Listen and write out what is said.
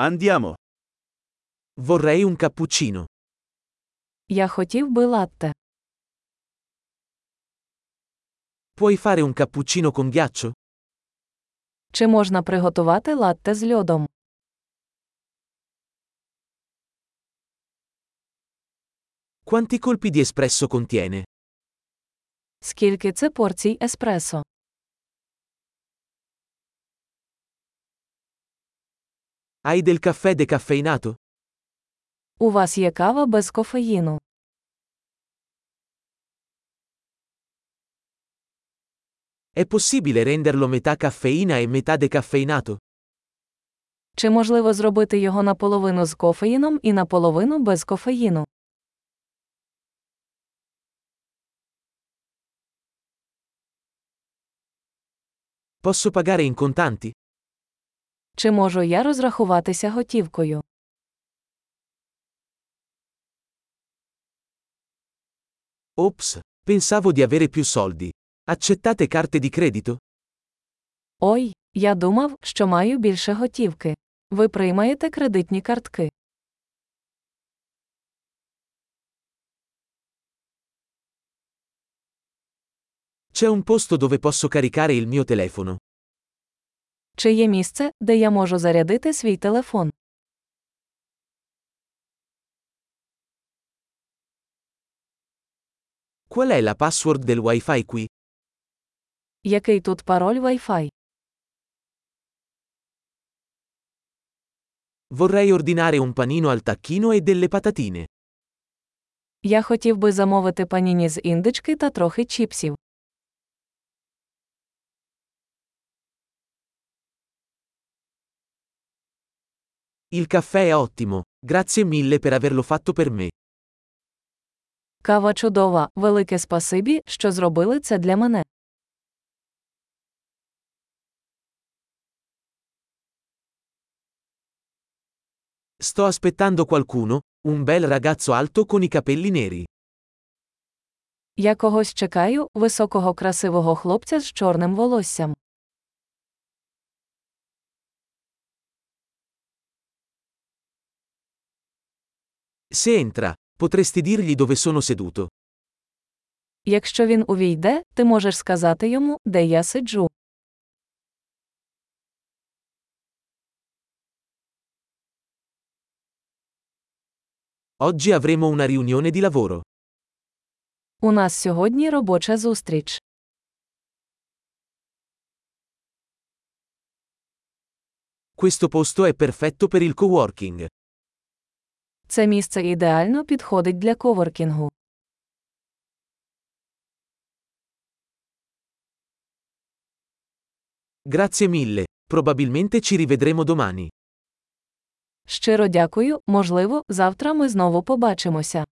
Andiamo. Vorrei un cappuccino. Я хотів би латте. Puoi fare un cappuccino con ghiaccio? Чи можна приготувати латте з льодом? Quanti colpi di espresso contiene? Скільки це порцій еспресо? Hai del caffè decaffeinato? У вас є кава без кофеїну. È possibile renderlo metà caffeina e metà decaffeinato? Чи можливо зробити його наполовину з кофеїном і наполовину без кофеїну? Posso pagare in contanti? Чи можу я розрахуватися готівкою? Ops, pensavo di avere più soldi. Accettate carte di credito? Ой, я думав, що маю більше готівки. Ви приймаєте кредитні картки. C'è un posto dove posso caricare il mio telefono. Чи є місце, де я можу зарядити свій телефон? Qual è la password del wifi qui? Який тут пароль Wi-Fi? Vorrei ordinare un panino al tacchino e delle patatine. Я хотів би замовити паніні з індички та трохи чіпсів. Il caffè è ottimo, grazie mille per averlo fatto per me. Кава чудова, велике спасибі, що зробили це для мене. Sto aspettando qualcuno, un bel ragazzo alto con i capelli neri. Я когось чекаю, високого красивого хлопця з чорним волоссям. Se entra, potresti dirgli dove sono seduto. Якщо він увійде, ти можеш сказати йому, де я сиджу. Oggi avremo una riunione di lavoro. У нас сьогодні робоча зустріч. Questo posto è perfetto per il coworking. Це місце ідеально підходить для коворкінгу. Grazie mille, probabilmente ci rivedremo domani. Щиро дякую, можливо, завтра ми знову побачимося.